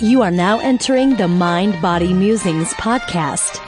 You are now entering the Mind Body Musings podcast.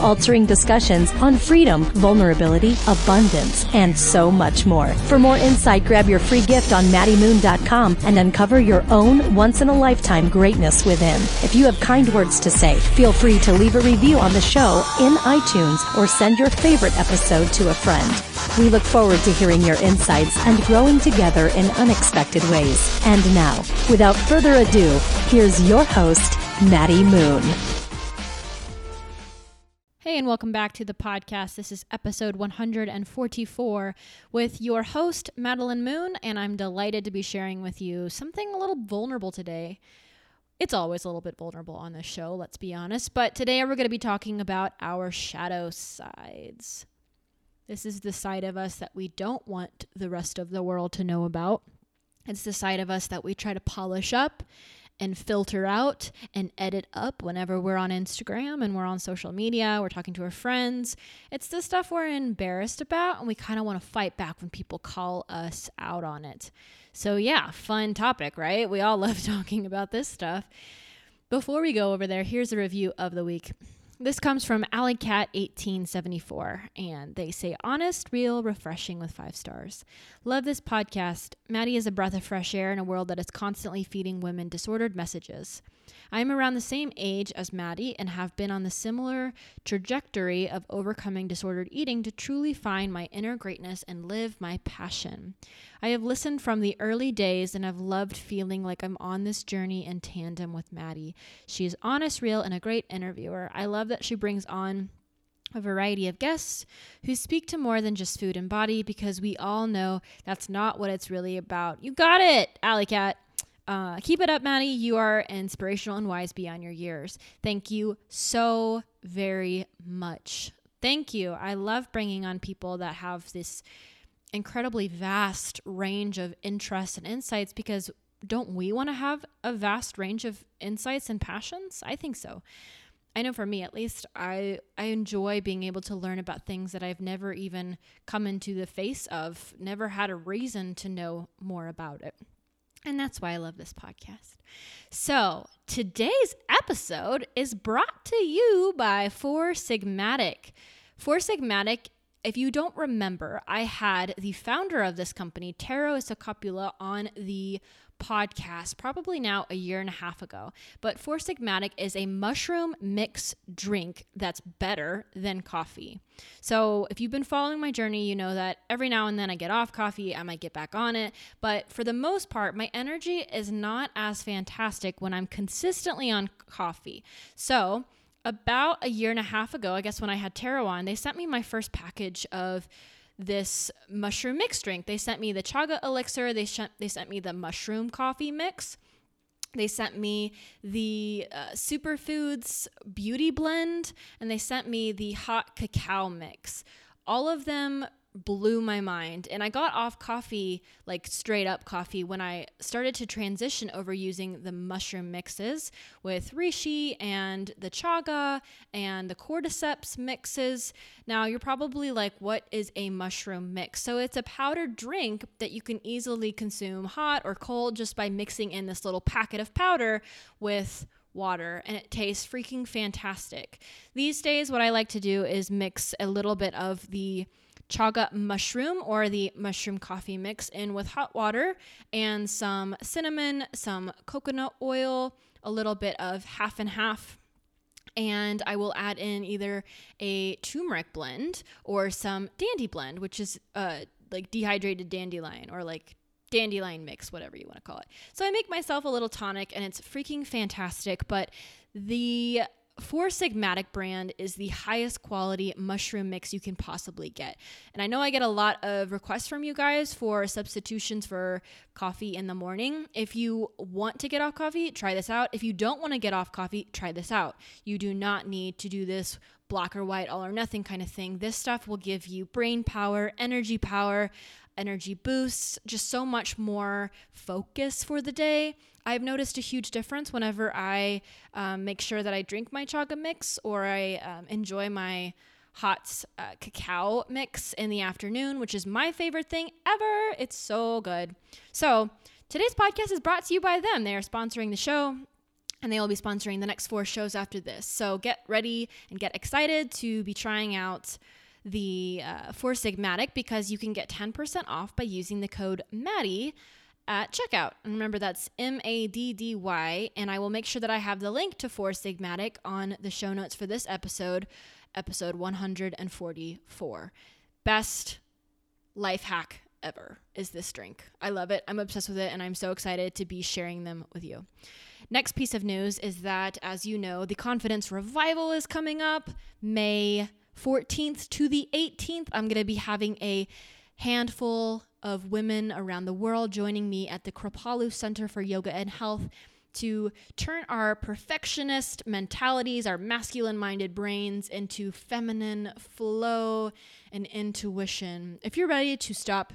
altering discussions on freedom, vulnerability, abundance, and so much more. For more insight, grab your free gift on MaddieMoon.com and uncover your own once in a lifetime greatness within. If you have kind words to say, feel free to leave a review on the show in iTunes or send your favorite episode to a friend. We look forward to hearing your insights and growing together in unexpected ways. And now, without further ado, here's your host, Maddie Moon. Hey, and welcome back to the podcast. This is episode 144 with your host, Madeline Moon, and I'm delighted to be sharing with you something a little vulnerable today. It's always a little bit vulnerable on this show, let's be honest, but today we're going to be talking about our shadow sides. This is the side of us that we don't want the rest of the world to know about. It's the side of us that we try to polish up and filter out and edit up whenever we're on Instagram and we're on social media, we're talking to our friends. It's the stuff we're embarrassed about and we kind of want to fight back when people call us out on it. So, yeah, fun topic, right? We all love talking about this stuff. Before we go over there, here's a review of the week. This comes from AlleyCat1874, and they say, honest, real, refreshing with five stars. Love this podcast. Maddie is a breath of fresh air in a world that is constantly feeding women disordered messages. I am around the same age as Maddie and have been on the similar trajectory of overcoming disordered eating to truly find my inner greatness and live my passion. I have listened from the early days and have loved feeling like I'm on this journey in tandem with Maddie. She is honest, real, and a great interviewer. I love that she brings on a variety of guests who speak to more than just food and body because we all know that's not what it's really about. You got it, Alley Cat. Uh, keep it up, Maddie. You are inspirational and wise beyond your years. Thank you so very much. Thank you. I love bringing on people that have this incredibly vast range of interests and insights because don't we want to have a vast range of insights and passions? I think so. I know for me at least, I I enjoy being able to learn about things that I've never even come into the face of, never had a reason to know more about it. And that's why I love this podcast. So, today's episode is brought to you by Four Sigmatic. Four Sigmatic, if you don't remember, I had the founder of this company, Tero Isokauppila, on the podcast probably now a year and a half ago. But Four Sigmatic is a mushroom mix drink that's better than coffee. So if you've been following my journey, you know that every now and then I get off coffee, I might get back on it. But for the most part, my energy is not as fantastic when I'm consistently on coffee. So about a year and a half ago, I guess when I had Tero on, they sent me my first package of this mushroom mix drink. They sent me the chaga elixir. They sh- they sent me the mushroom coffee mix. They sent me the uh, superfoods beauty blend, and they sent me the hot cacao mix. All of them blew my mind. And I got off coffee, like straight up coffee, when I started to transition over using the mushroom mixes with reishi and the chaga and the cordyceps mixes. Now, you're probably like, what is a mushroom mix? So, it's a powdered drink that you can easily consume hot or cold just by mixing in this little packet of powder with water and it tastes freaking fantastic. These days, what I like to do is mix a little bit of the chaga mushroom or the mushroom coffee mix in with hot water and some cinnamon, some coconut oil, a little bit of half and half. And I will add in either a turmeric blend or some dandy blend, which is uh, like dehydrated dandelion or like dandelion mix, whatever you want to call it. So I make myself a little tonic and it's freaking fantastic. But the Four Sigmatic brand is the highest quality mushroom mix you can possibly get. And I know I get a lot of requests from you guys for substitutions for coffee in the morning. If you want to get off coffee, try this out. If you don't want to get off coffee, try this out. You do not need to do this black or white, all or nothing kind of thing. This stuff will give you brain power, energy power, energy boosts, just so much more focus for the day. I've noticed a huge difference whenever I um, make sure that I drink my chaga mix or I um, enjoy my hot uh, cacao mix in the afternoon, which is my favorite thing ever. It's so good. So, today's podcast is brought to you by them. They are sponsoring the show and they will be sponsoring the next four shows after this. So, get ready and get excited to be trying out the uh, Four Sigmatic because you can get 10% off by using the code Maddie at checkout. And remember, that's M A D D Y. And I will make sure that I have the link to Four Sigmatic on the show notes for this episode, episode 144. Best life hack ever is this drink. I love it. I'm obsessed with it, and I'm so excited to be sharing them with you. Next piece of news is that, as you know, the Confidence Revival is coming up May 14th to the 18th. I'm going to be having a handful of women around the world joining me at the Kripalu Center for Yoga and Health to turn our perfectionist mentalities, our masculine minded brains into feminine flow and intuition. If you're ready to stop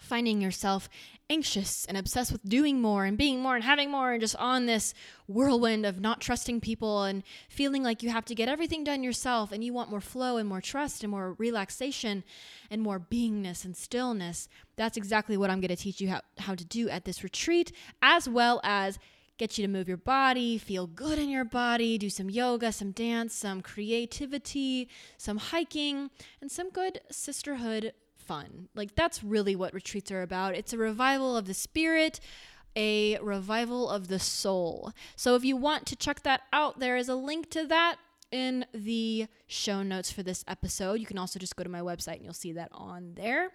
finding yourself anxious and obsessed with doing more and being more and having more and just on this whirlwind of not trusting people and feeling like you have to get everything done yourself and you want more flow and more trust and more relaxation and more beingness and stillness, that's exactly what I'm going to teach you how, how to do at this retreat, as well as get you to move your body, feel good in your body, do some yoga, some dance, some creativity, some hiking, and some good sisterhood fun. Like that's really what retreats are about. It's a revival of the spirit, a revival of the soul. So if you want to check that out, there is a link to that in the show notes for this episode. You can also just go to my website and you'll see that on there.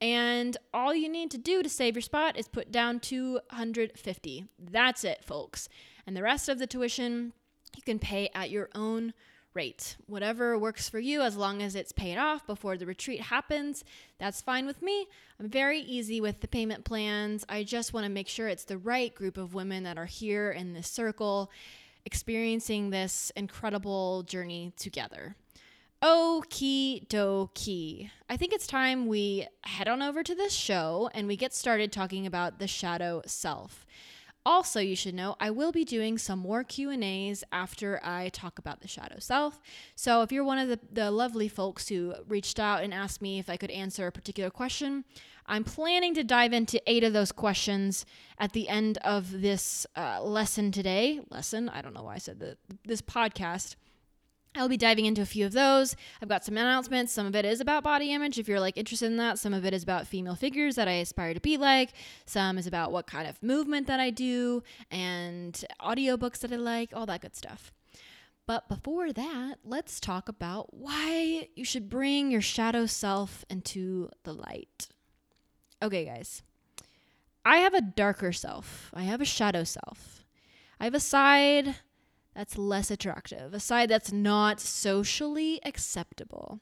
And all you need to do to save your spot is put down 250. That's it, folks. And the rest of the tuition you can pay at your own rate. Whatever works for you, as long as it's paid off before the retreat happens, that's fine with me. I'm very easy with the payment plans. I just want to make sure it's the right group of women that are here in this circle experiencing this incredible journey together. Okie dokie. I think it's time we head on over to this show and we get started talking about the shadow self. Also, you should know I will be doing some more Q&As after I talk about the shadow self. So, if you're one of the, the lovely folks who reached out and asked me if I could answer a particular question, I'm planning to dive into eight of those questions at the end of this uh, lesson today. Lesson? I don't know why I said that. This podcast. I'll be diving into a few of those. I've got some announcements. Some of it is about body image if you're like interested in that. Some of it is about female figures that I aspire to be like. Some is about what kind of movement that I do and audiobooks that I like, all that good stuff. But before that, let's talk about why you should bring your shadow self into the light. Okay, guys. I have a darker self. I have a shadow self. I have a side that's less attractive, a side that's not socially acceptable.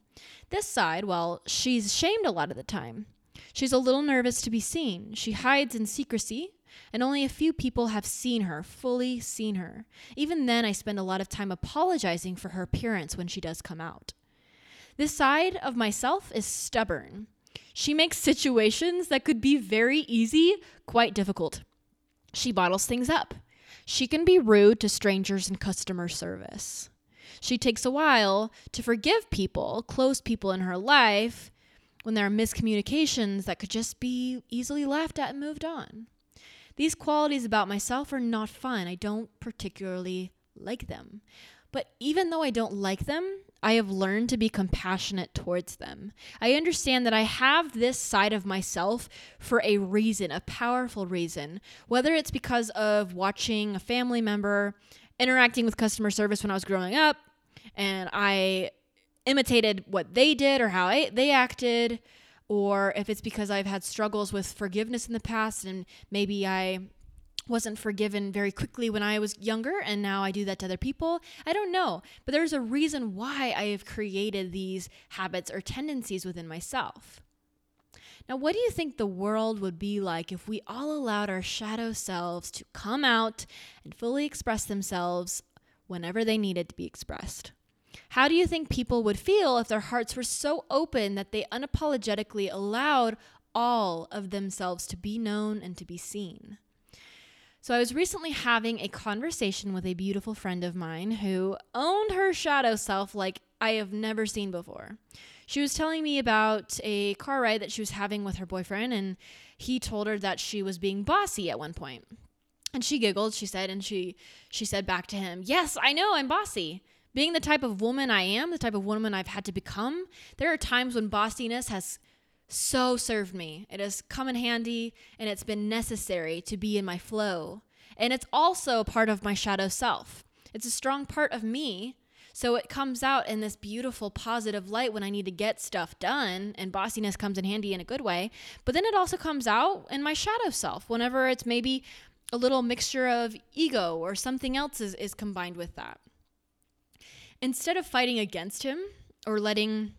This side, well, she's shamed a lot of the time. She's a little nervous to be seen. She hides in secrecy, and only a few people have seen her, fully seen her. Even then, I spend a lot of time apologizing for her appearance when she does come out. This side of myself is stubborn. She makes situations that could be very easy quite difficult. She bottles things up. She can be rude to strangers in customer service. She takes a while to forgive people, close people in her life, when there are miscommunications that could just be easily laughed at and moved on. These qualities about myself are not fun. I don't particularly like them. But even though I don't like them, I have learned to be compassionate towards them. I understand that I have this side of myself for a reason, a powerful reason, whether it's because of watching a family member interacting with customer service when I was growing up and I imitated what they did or how I, they acted, or if it's because I've had struggles with forgiveness in the past and maybe I wasn't forgiven very quickly when I was younger and now I do that to other people. I don't know, but there's a reason why I have created these habits or tendencies within myself. Now, what do you think the world would be like if we all allowed our shadow selves to come out and fully express themselves whenever they needed to be expressed? How do you think people would feel if their hearts were so open that they unapologetically allowed all of themselves to be known and to be seen? So, I was recently having a conversation with a beautiful friend of mine who owned her shadow self like I have never seen before. She was telling me about a car ride that she was having with her boyfriend, and he told her that she was being bossy at one point. And she giggled, she said, and she she said back to him, "Yes, I know I'm bossy." Being the type of woman I am, the type of woman I've had to become, there are times when bossiness has so served me. It has come in handy and it's been necessary to be in my flow. And it's also a part of my shadow self. It's a strong part of me so it comes out in this beautiful positive light when I need to get stuff done, and bossiness comes in handy in a good way. But then it also comes out in my shadow self whenever it's maybe a little mixture of ego or something else is, is combined with that. Instead of fighting against him or letting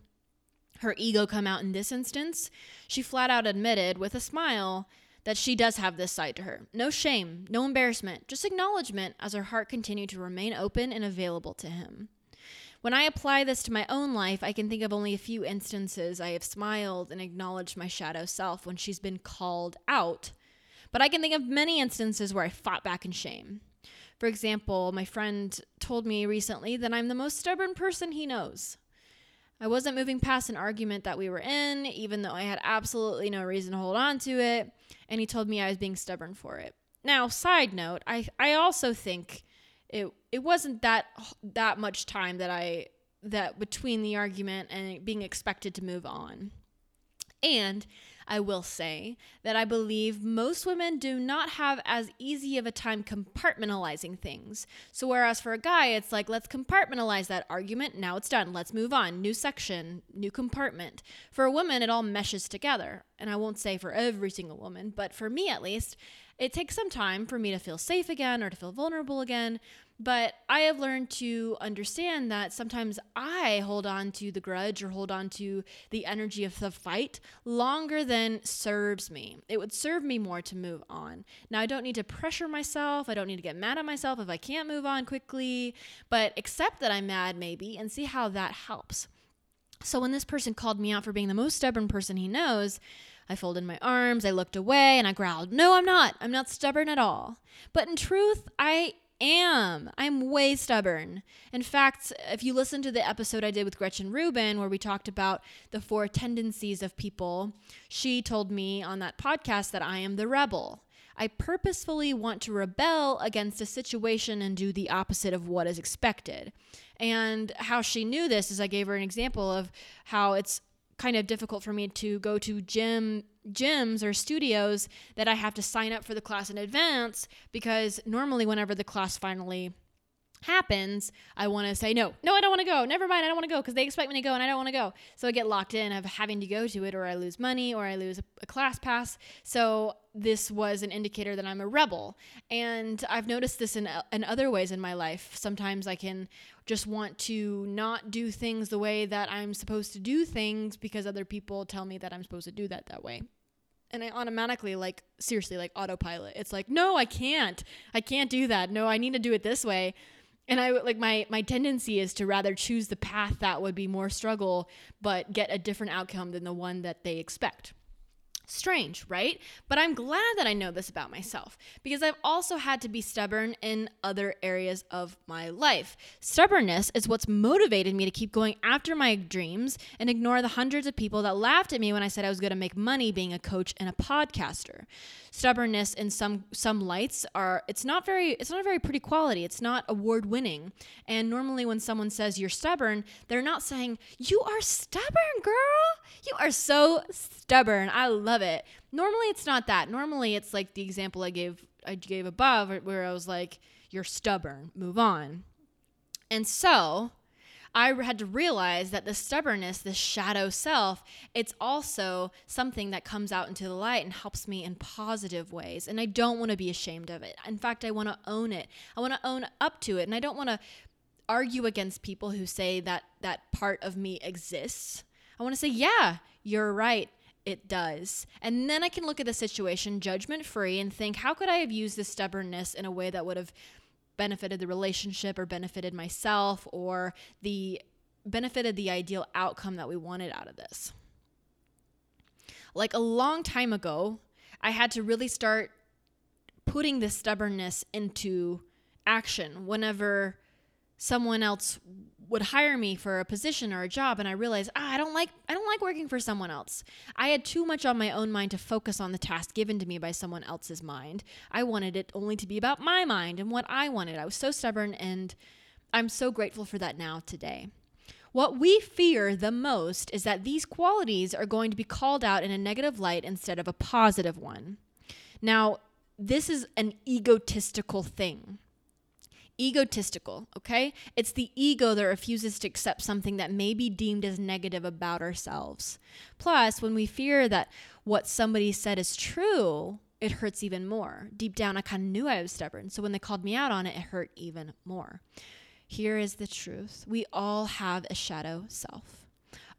her ego come out in this instance, she flat out admitted with a smile that she does have this side to her. No shame, no embarrassment, just acknowledgement as her heart continued to remain open and available to him. When I apply this to my own life, I can think of only a few instances I have smiled and acknowledged my shadow self when she's been called out. But I can think of many instances where I fought back in shame. For example, my friend told me recently that I'm the most stubborn person he knows. I wasn't moving past an argument that we were in, even though I had absolutely no reason to hold on to it, and he told me I was being stubborn for it. Now, side note, I, I also think it it wasn't that that much time that I that between the argument and being expected to move on. And I will say that I believe most women do not have as easy of a time compartmentalizing things. So, whereas for a guy, it's like, let's compartmentalize that argument. Now it's done. Let's move on. New section, new compartment. For a woman, it all meshes together. And I won't say for every single woman, but for me at least, it takes some time for me to feel safe again or to feel vulnerable again. But I have learned to understand that sometimes I hold on to the grudge or hold on to the energy of the fight longer than serves me. It would serve me more to move on. Now, I don't need to pressure myself. I don't need to get mad at myself if I can't move on quickly, but accept that I'm mad maybe and see how that helps. So, when this person called me out for being the most stubborn person he knows, I folded my arms, I looked away, and I growled, No, I'm not. I'm not stubborn at all. But in truth, I am. I'm way stubborn. In fact, if you listen to the episode I did with Gretchen Rubin, where we talked about the four tendencies of people, she told me on that podcast that I am the rebel. I purposefully want to rebel against a situation and do the opposite of what is expected. And how she knew this is I gave her an example of how it's kind of difficult for me to go to gym gyms or studios that I have to sign up for the class in advance because normally whenever the class finally happens, I want to say no. No, I don't want to go. Never mind, I don't want to go because they expect me to go and I don't want to go. So I get locked in of having to go to it or I lose money or I lose a, a class pass. So this was an indicator that I'm a rebel. And I've noticed this in, uh, in other ways in my life. Sometimes I can just want to not do things the way that I'm supposed to do things because other people tell me that I'm supposed to do that that way. And I automatically, like, seriously, like autopilot. It's like, no, I can't. I can't do that. No, I need to do it this way. And I like my my tendency is to rather choose the path that would be more struggle but get a different outcome than the one that they expect. Strange, right? But I'm glad that I know this about myself because I've also had to be stubborn in other areas of my life. Stubbornness is what's motivated me to keep going after my dreams and ignore the hundreds of people that laughed at me when I said I was going to make money being a coach and a podcaster. Stubbornness in some some lights are it's not very it's not a very pretty quality. It's not award winning. And normally when someone says you're stubborn, they're not saying you are stubborn, girl. You are so stubborn. I love it. Normally it's not that. Normally it's like the example I gave I gave above where I was like you're stubborn. Move on. And so, I had to realize that the stubbornness, the shadow self, it's also something that comes out into the light and helps me in positive ways. And I don't want to be ashamed of it. In fact, I want to own it. I want to own up to it. And I don't want to argue against people who say that that part of me exists. I want to say, yeah, you're right. It does. And then I can look at the situation judgment free and think, how could I have used this stubbornness in a way that would have benefited the relationship or benefited myself or the benefited the ideal outcome that we wanted out of this. Like a long time ago, I had to really start putting this stubbornness into action whenever someone else would hire me for a position or a job and I realized ah, I don't like I don't like working for someone else. I had too much on my own mind to focus on the task given to me by someone else's mind. I wanted it only to be about my mind and what I wanted. I was so stubborn and I'm so grateful for that now today. What we fear the most is that these qualities are going to be called out in a negative light instead of a positive one. Now, this is an egotistical thing egotistical, okay? It's the ego that refuses to accept something that may be deemed as negative about ourselves. Plus, when we fear that what somebody said is true, it hurts even more. Deep down, I kind of knew I was stubborn. So when they called me out on it, it hurt even more. Here is the truth we all have a shadow self.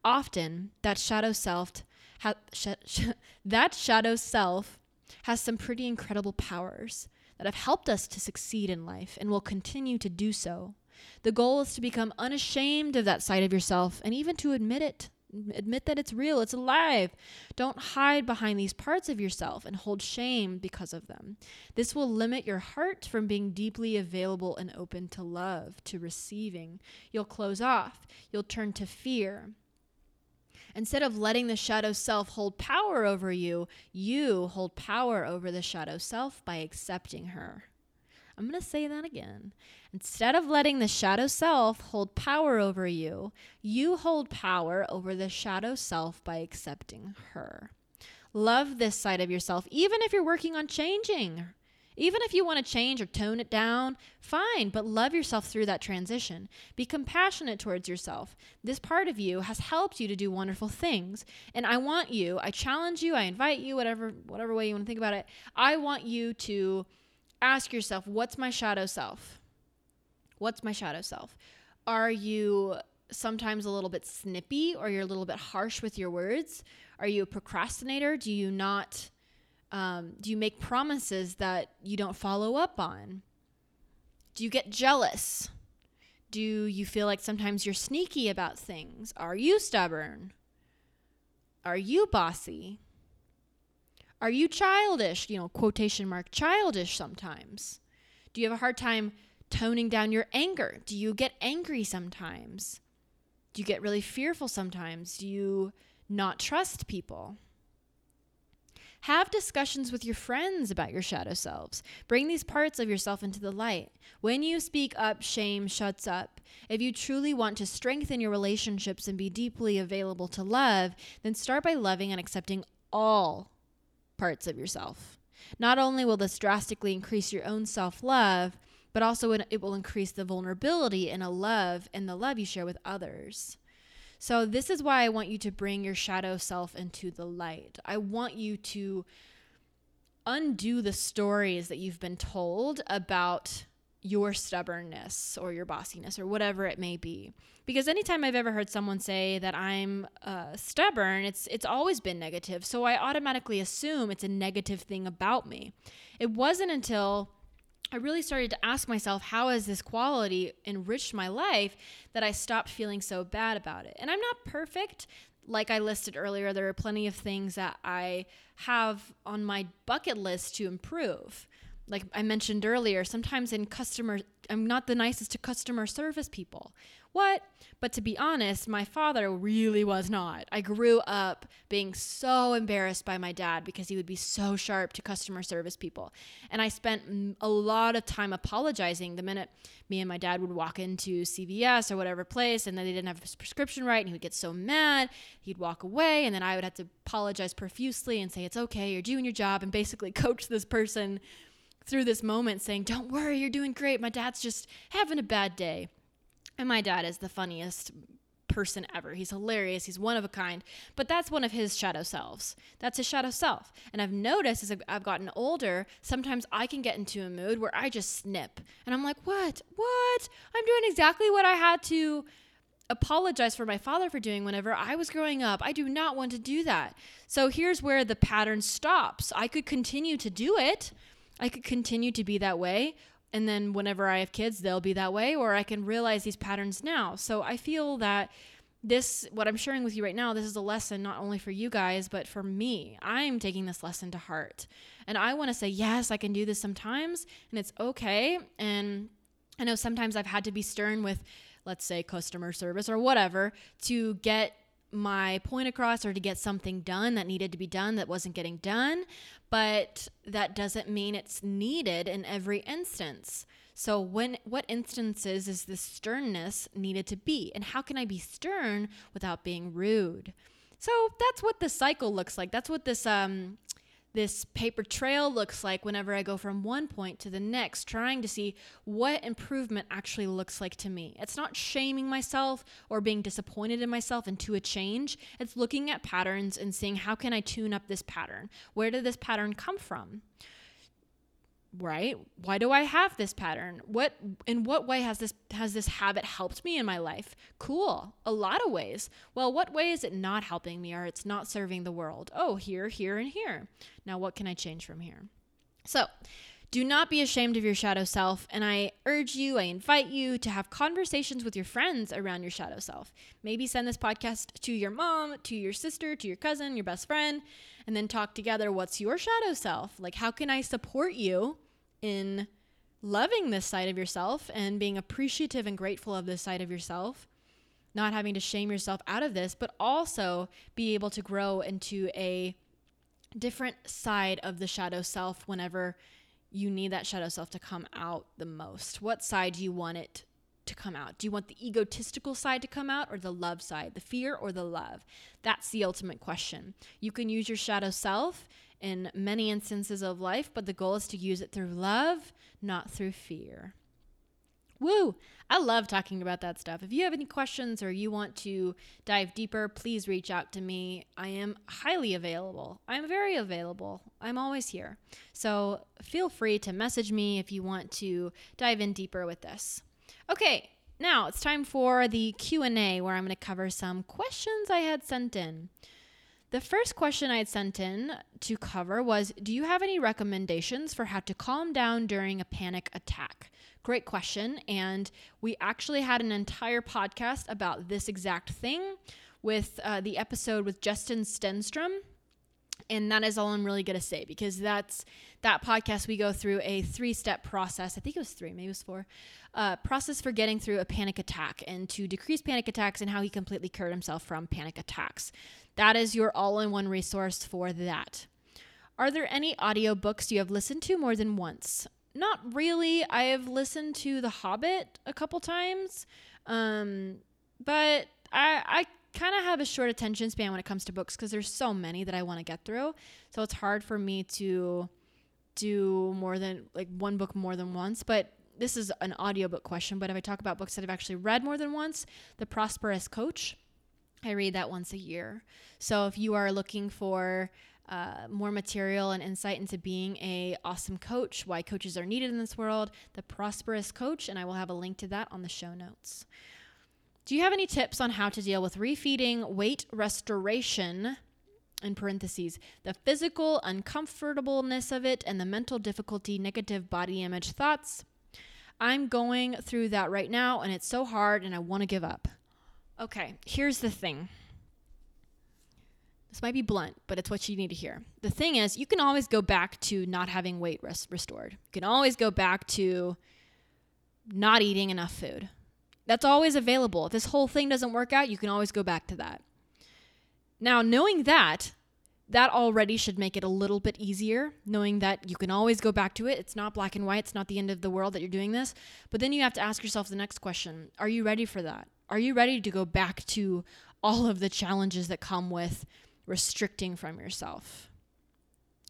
Often, that shadow self, ha- sh- sh- that shadow self has some pretty incredible powers that have helped us to succeed in life and will continue to do so. The goal is to become unashamed of that side of yourself and even to admit it. Admit that it's real, it's alive. Don't hide behind these parts of yourself and hold shame because of them. This will limit your heart from being deeply available and open to love, to receiving. You'll close off, you'll turn to fear. Instead of letting the shadow self hold power over you, you hold power over the shadow self by accepting her. I'm going to say that again. Instead of letting the shadow self hold power over you, you hold power over the shadow self by accepting her. Love this side of yourself, even if you're working on changing even if you want to change or tone it down, fine, but love yourself through that transition. Be compassionate towards yourself. This part of you has helped you to do wonderful things. And I want you, I challenge you, I invite you, whatever whatever way you want to think about it. I want you to ask yourself, what's my shadow self? What's my shadow self? Are you sometimes a little bit snippy or you're a little bit harsh with your words? Are you a procrastinator? Do you not um, do you make promises that you don't follow up on? Do you get jealous? Do you feel like sometimes you're sneaky about things? Are you stubborn? Are you bossy? Are you childish? You know, quotation mark, childish sometimes. Do you have a hard time toning down your anger? Do you get angry sometimes? Do you get really fearful sometimes? Do you not trust people? Have discussions with your friends about your shadow selves. Bring these parts of yourself into the light. When you speak up, shame shuts up. If you truly want to strengthen your relationships and be deeply available to love, then start by loving and accepting all parts of yourself. Not only will this drastically increase your own self love, but also it will increase the vulnerability and a love and the love you share with others. So, this is why I want you to bring your shadow self into the light. I want you to undo the stories that you've been told about your stubbornness or your bossiness or whatever it may be. Because anytime i've ever heard someone say that i'm uh, stubborn it's it's always been negative. So i automatically assume it's a negative thing about me. It wasn't until I really started to ask myself, how has this quality enriched my life that I stopped feeling so bad about it? And I'm not perfect. Like I listed earlier, there are plenty of things that I have on my bucket list to improve. Like I mentioned earlier, sometimes in customer, I'm not the nicest to customer service people. What? But to be honest, my father really was not. I grew up being so embarrassed by my dad because he would be so sharp to customer service people. And I spent a lot of time apologizing the minute me and my dad would walk into CVS or whatever place and then they didn't have his prescription right and he would get so mad. He'd walk away and then I would have to apologize profusely and say, It's okay, you're doing your job, and basically coach this person through this moment saying, Don't worry, you're doing great. My dad's just having a bad day. And my dad is the funniest person ever. He's hilarious. He's one of a kind. But that's one of his shadow selves. That's his shadow self. And I've noticed as I've gotten older, sometimes I can get into a mood where I just snip. And I'm like, what? What? I'm doing exactly what I had to apologize for my father for doing whenever I was growing up. I do not want to do that. So here's where the pattern stops. I could continue to do it. I could continue to be that way, and then whenever I have kids, they'll be that way, or I can realize these patterns now. So I feel that this, what I'm sharing with you right now, this is a lesson not only for you guys, but for me. I'm taking this lesson to heart. And I want to say, yes, I can do this sometimes, and it's okay. And I know sometimes I've had to be stern with, let's say, customer service or whatever to get my point across or to get something done that needed to be done that wasn't getting done, but that doesn't mean it's needed in every instance. So when what instances is this sternness needed to be and how can I be stern without being rude? So that's what the cycle looks like. That's what this um this paper trail looks like whenever I go from one point to the next, trying to see what improvement actually looks like to me. It's not shaming myself or being disappointed in myself into a change. It's looking at patterns and seeing how can I tune up this pattern? Where did this pattern come from? Right? Why do i have this pattern? What in what way has this has this habit helped me in my life? Cool a lot of ways. Well what way is it not helping me or it's not serving the world? Oh here here and here. Now what can i change from here? So do not be ashamed of your shadow self, and I urge you, I invite you to have conversations with your friends around your shadow self. Maybe send this podcast to your mom, to your sister, to your cousin, your best friend, and then talk together what's your shadow self? Like, how can I support you in loving this side of yourself and being appreciative and grateful of this side of yourself? Not having to shame yourself out of this, but also be able to grow into a different side of the shadow self whenever you need that shadow self to come out the most? What side do you want it to come out? Do you want the egotistical side to come out or the love side, the fear or the love? That's the ultimate question. You can use your shadow self in many instances of life, but the goal is to use it through love, not through fear. Woo! I love talking about that stuff. If you have any questions or you want to dive deeper, please reach out to me. I am highly available. I'm very available. I'm always here. So feel free to message me if you want to dive in deeper with this. Okay, now it's time for the Q&A where I'm going to cover some questions I had sent in. The first question I had sent in to cover was Do you have any recommendations for how to calm down during a panic attack? Great question. And we actually had an entire podcast about this exact thing with uh, the episode with Justin Stenstrom. And that is all I'm really going to say because that's that podcast. We go through a three step process. I think it was three, maybe it was four. Uh, process for getting through a panic attack and to decrease panic attacks and how he completely cured himself from panic attacks. That is your all in one resource for that. Are there any audiobooks you have listened to more than once? Not really. I have listened to The Hobbit a couple times, um, but I I kind of have a short attention span when it comes to books because there's so many that I want to get through. So it's hard for me to do more than like one book more than once. But this is an audiobook question. But if I talk about books that I've actually read more than once, The Prosperous Coach. I read that once a year. So if you are looking for uh, more material and insight into being a awesome coach, why coaches are needed in this world, the prosperous coach, and I will have a link to that on the show notes. Do you have any tips on how to deal with refeeding, weight restoration, in parentheses, the physical uncomfortableness of it, and the mental difficulty, negative body image thoughts? I'm going through that right now, and it's so hard, and I want to give up. Okay, here's the thing this might be blunt, but it's what you need to hear. The thing is, you can always go back to not having weight res- restored. You can always go back to not eating enough food. That's always available. If this whole thing doesn't work out, you can always go back to that. Now, knowing that, that already should make it a little bit easier, knowing that you can always go back to it. It's not black and white, it's not the end of the world that you're doing this. But then you have to ask yourself the next question Are you ready for that? Are you ready to go back to all of the challenges that come with restricting from yourself,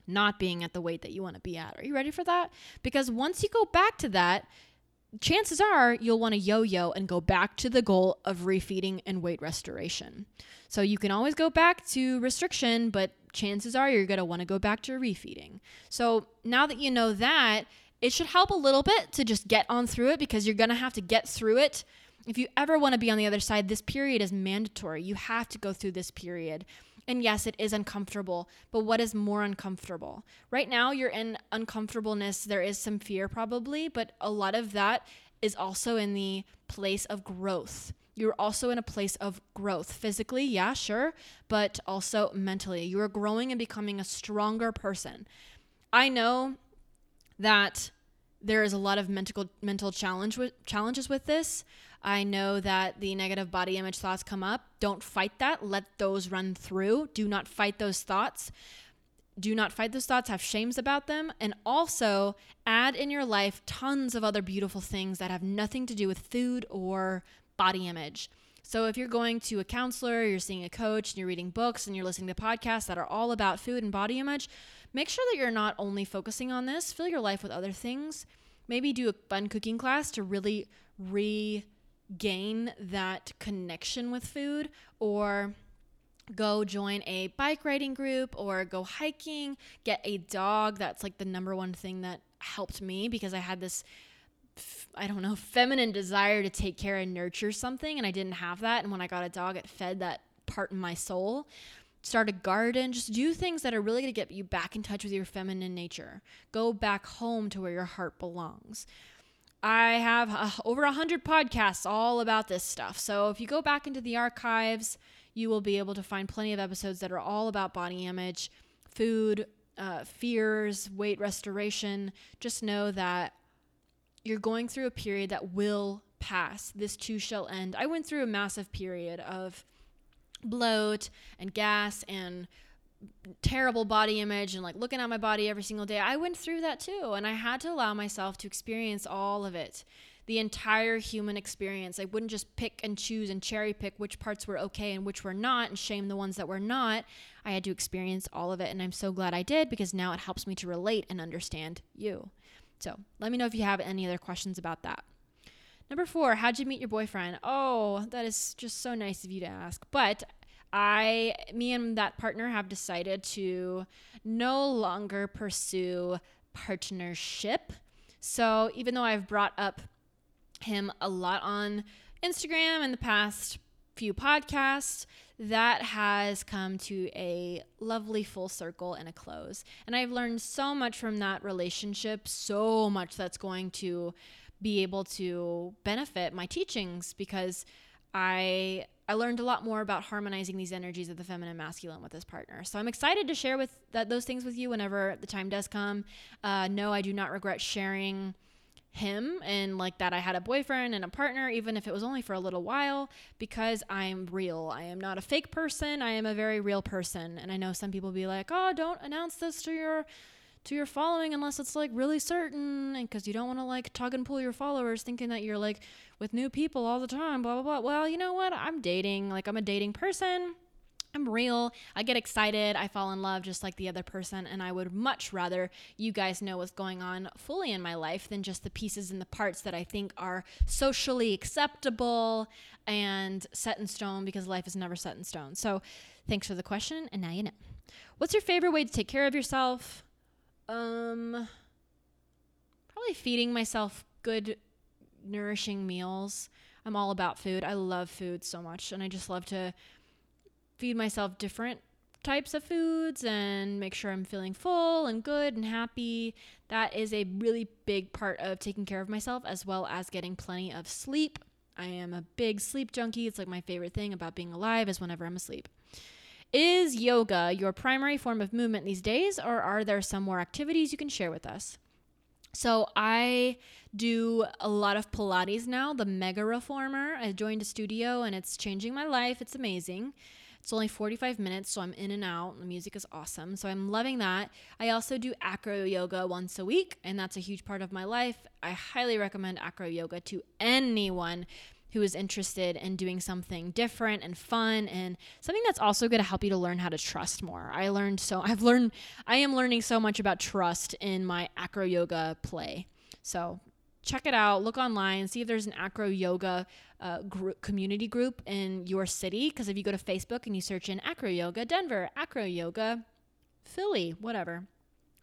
not being at the weight that you want to be at. Are you ready for that? Because once you go back to that, chances are you'll want to yo yo and go back to the goal of refeeding and weight restoration. So you can always go back to restriction, but chances are you're going to want to go back to refeeding. So now that you know that, it should help a little bit to just get on through it because you're going to have to get through it. If you ever want to be on the other side, this period is mandatory. You have to go through this period. And yes, it is uncomfortable, but what is more uncomfortable? Right now, you're in uncomfortableness. There is some fear probably, but a lot of that is also in the place of growth. You're also in a place of growth physically, yeah, sure, but also mentally. You are growing and becoming a stronger person. I know that there is a lot of mental mental challenge with, challenges with this. I know that the negative body image thoughts come up. Don't fight that. Let those run through. Do not fight those thoughts. Do not fight those thoughts. Have shames about them. And also add in your life tons of other beautiful things that have nothing to do with food or body image. So if you're going to a counselor, you're seeing a coach, and you're reading books, and you're listening to podcasts that are all about food and body image, make sure that you're not only focusing on this, fill your life with other things. Maybe do a fun cooking class to really regain that connection with food or go join a bike riding group or go hiking, get a dog. That's like the number one thing that helped me because I had this I don't know, feminine desire to take care and nurture something and I didn't have that and when I got a dog it fed that part in my soul start a garden, just do things that are really going to get you back in touch with your feminine nature. Go back home to where your heart belongs. I have uh, over a hundred podcasts all about this stuff. So if you go back into the archives, you will be able to find plenty of episodes that are all about body image, food, uh, fears, weight restoration. Just know that you're going through a period that will pass. This too shall end. I went through a massive period of bloat and gas and terrible body image and like looking at my body every single day. I went through that too. And I had to allow myself to experience all of it, the entire human experience. I wouldn't just pick and choose and cherry pick which parts were okay and which were not and shame the ones that were not. I had to experience all of it. And I'm so glad I did because now it helps me to relate and understand you. So let me know if you have any other questions about that. Number four, how'd you meet your boyfriend? Oh, that is just so nice of you to ask. But I, me and that partner have decided to no longer pursue partnership. So even though I've brought up him a lot on Instagram in the past few podcasts, that has come to a lovely full circle and a close. And I've learned so much from that relationship, so much that's going to be able to benefit my teachings because I I learned a lot more about harmonizing these energies of the feminine masculine with this partner. So I'm excited to share with that those things with you whenever the time does come. Uh, no, I do not regret sharing him and like that I had a boyfriend and a partner, even if it was only for a little while, because I'm real. I am not a fake person. I am a very real person. And I know some people be like, oh, don't announce this to your to your following unless it's like really certain and because you don't want to like tug and pull your followers thinking that you're like with new people all the time blah blah blah well you know what i'm dating like i'm a dating person I'm real. I get excited. I fall in love just like the other person. And I would much rather you guys know what's going on fully in my life than just the pieces and the parts that I think are socially acceptable and set in stone because life is never set in stone. So thanks for the question. And now you know. What's your favorite way to take care of yourself? Um, probably feeding myself good, nourishing meals. I'm all about food. I love food so much, and I just love to feed myself different types of foods and make sure I'm feeling full and good and happy. That is a really big part of taking care of myself, as well as getting plenty of sleep. I am a big sleep junkie. It's like my favorite thing about being alive is whenever I'm asleep. Is yoga your primary form of movement these days, or are there some more activities you can share with us? So, I do a lot of Pilates now, the Megaformer. I joined a studio and it's changing my life. It's amazing. It's only 45 minutes, so I'm in and out. The music is awesome. So I'm loving that. I also do acro yoga once a week, and that's a huge part of my life. I highly recommend acro yoga to anyone who is interested in doing something different and fun and something that's also going to help you to learn how to trust more. I learned so I've learned I am learning so much about trust in my acro yoga play. So check it out. Look online, see if there's an acro yoga uh, group, community group in your city. Because if you go to Facebook and you search in acro yoga Denver, acro yoga Philly, whatever,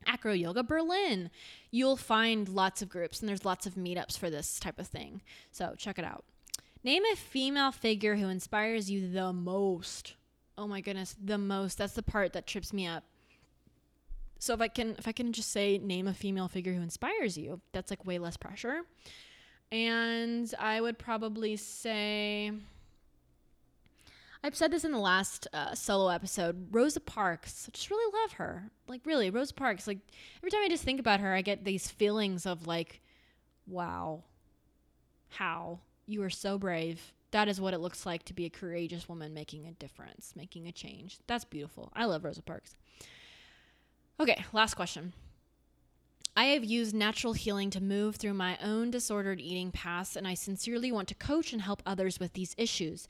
acro yoga Berlin, you'll find lots of groups and there's lots of meetups for this type of thing. So check it out. Name a female figure who inspires you the most. Oh my goodness, the most. That's the part that trips me up. So if I can if I can just say name a female figure who inspires you, that's like way less pressure. And I would probably say I've said this in the last uh, solo episode. Rosa Parks, I just really love her. Like really, Rosa Parks. Like every time I just think about her, I get these feelings of like, wow, how you are so brave. That is what it looks like to be a courageous woman making a difference, making a change. That's beautiful. I love Rosa Parks. Okay, last question. I have used natural healing to move through my own disordered eating past, and I sincerely want to coach and help others with these issues.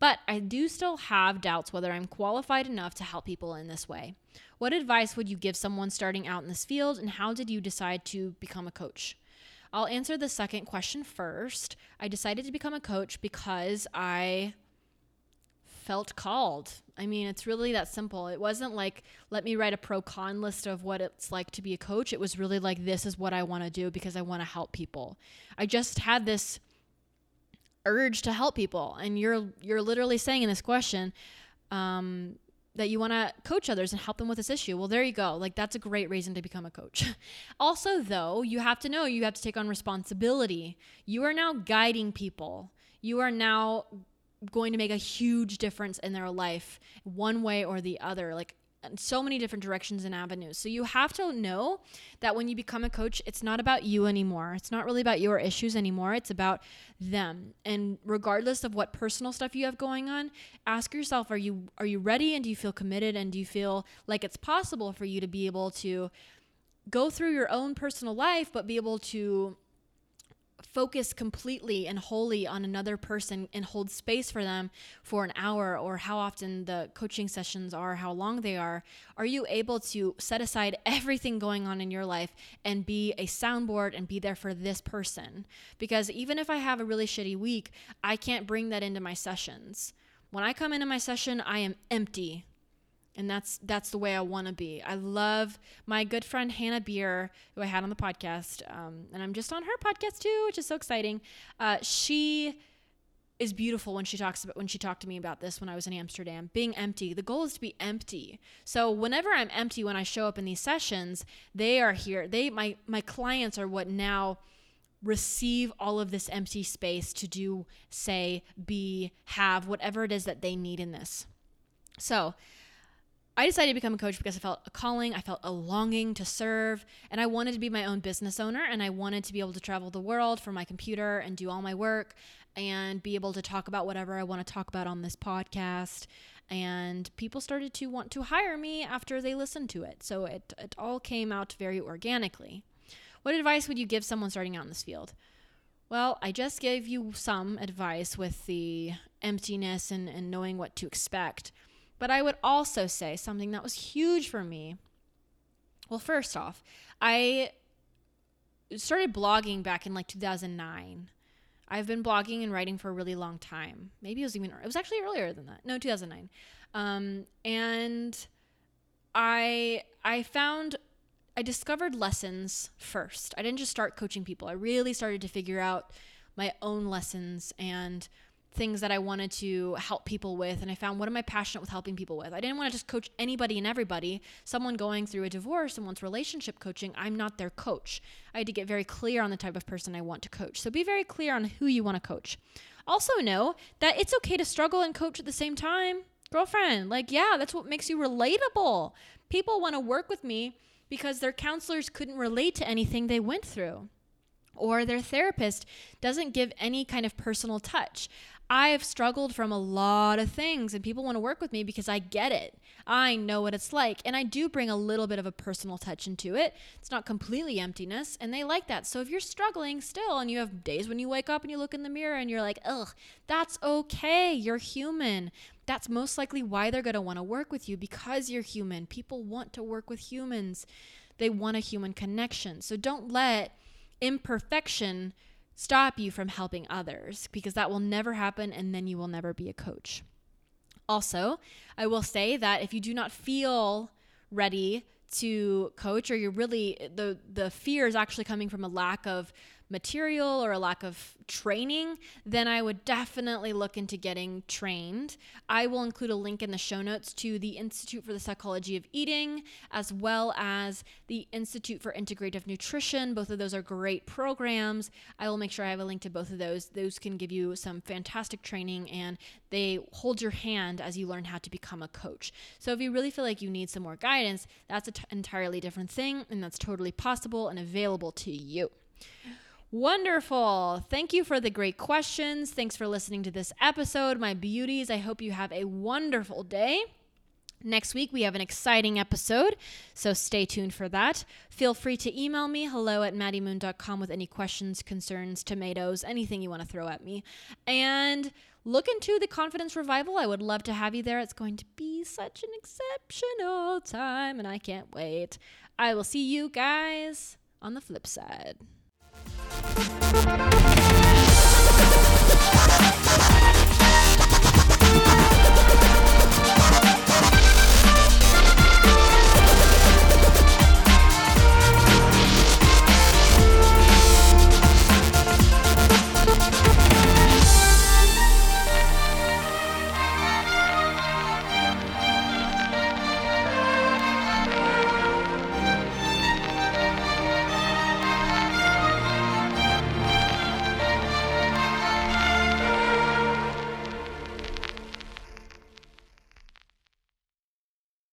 But I do still have doubts whether I'm qualified enough to help people in this way. What advice would you give someone starting out in this field, and how did you decide to become a coach? I'll answer the second question first. I decided to become a coach because I felt called. I mean, it's really that simple. It wasn't like, let me write a pro con list of what it's like to be a coach. It was really like, this is what I want to do because I want to help people. I just had this urge to help people. And you're, you're literally saying in this question, um, that you want to coach others and help them with this issue. Well, there you go. Like, that's a great reason to become a coach. also, though, you have to know you have to take on responsibility. You are now guiding people. You are now going to make a huge difference in their life one way or the other like so many different directions and avenues. So you have to know that when you become a coach, it's not about you anymore. It's not really about your issues anymore. It's about them. And regardless of what personal stuff you have going on, ask yourself are you are you ready and do you feel committed and do you feel like it's possible for you to be able to go through your own personal life but be able to focus completely and wholly on another person and hold space for them for an hour or how often the coaching sessions are, how long they are, are you able to set aside everything going on in your life and be a soundboard and be there for this person? Because even if I have a really shitty week, I can't bring that into my sessions. When I come into my session, I am empty and that's that's the way I want to be. I love my good friend Hannah Beer, who I had on the podcast, um, and I'm just on her podcast too, which is so exciting. Uh, she is beautiful when she talks about when she talked to me about this when I was in Amsterdam. Being empty. The goal is to be empty. So whenever I'm empty when I show up in these sessions, they are here. They my my clients are what now receive all of this empty space to do, say, be, have whatever it is that they need in this. So, I decided to become a coach because I felt a calling, I felt a longing to serve, and I wanted to be my own business owner and I wanted to be able to travel the world from my computer and do all my work and be able to talk about whatever I want to talk about on this podcast. And people started to want to hire me after they listened to it. So it, it all came out very organically. What advice would you give someone starting out in this field? Well, I just gave you some advice with the emptiness and, and knowing what to expect. But I would also say something that was huge for me. Well, first off, I started blogging back in like 2009. I've been blogging and writing for a really long time. Maybe it was even it was actually earlier than that. No, 2009. Um, and I I found I discovered lessons first. I didn't just start coaching people. I really started to figure out my own lessons and things that I wanted to help people with. And I found what am I passionate with helping people with? I didn't want to just coach anybody and everybody. Someone going through a divorce, someone's relationship coaching, I'm not their coach. I had to get very clear on the type of person I want to coach. So be very clear on who you want to coach. Also, know that it's okay to struggle and coach at the same time. Girlfriend, like, yeah, that's what makes you relatable. People want to work with me because their counselors couldn't relate to anything they went through or their therapist doesn't give any kind of personal touch. I've struggled from a lot of things and people want to work with me because I get it. I know what it's like. And I do bring a little bit of a personal touch into it. It's not completely emptiness and they like that. So if you're struggling still and you have days when you wake up and you look in the mirror and you're like, ugh, that's okay. You're human. That's most likely why they're going to want to work with you because you're human. People want to work with humans, they want a human connection. So don't let imperfection stop you from helping others because that will never happen and then you will never be a coach. Also, I will say that if you do not feel ready to coach or you're really the the fear is actually coming from a lack of material or a lack of training, then I would definitely look into getting trained. I will include a link in the show notes to the Institute for the Psychology of Eating as well as the Institute for Integrative Nutrition. Both of those are great programs. I will make sure I have a link to both of those. Those can give you some fantastic training and they hold your hand as you learn how to become a coach. So if you really feel like you need some more guidance, that's an t- entirely different thing and that's totally possible and available to you. Wonderful. Thank you for the great questions. Thanks for listening to this episode, my beauties. I hope you have a wonderful day. Next week, we have an exciting episode, so stay tuned for that. Feel free to email me, hello at maddiemoon.com, with any questions, concerns, tomatoes, anything you want to throw at me. And look into the Confidence Revival. I would love to have you there. It's going to be such an exceptional time, and I can't wait. I will see you guys on the flip side. Thank you.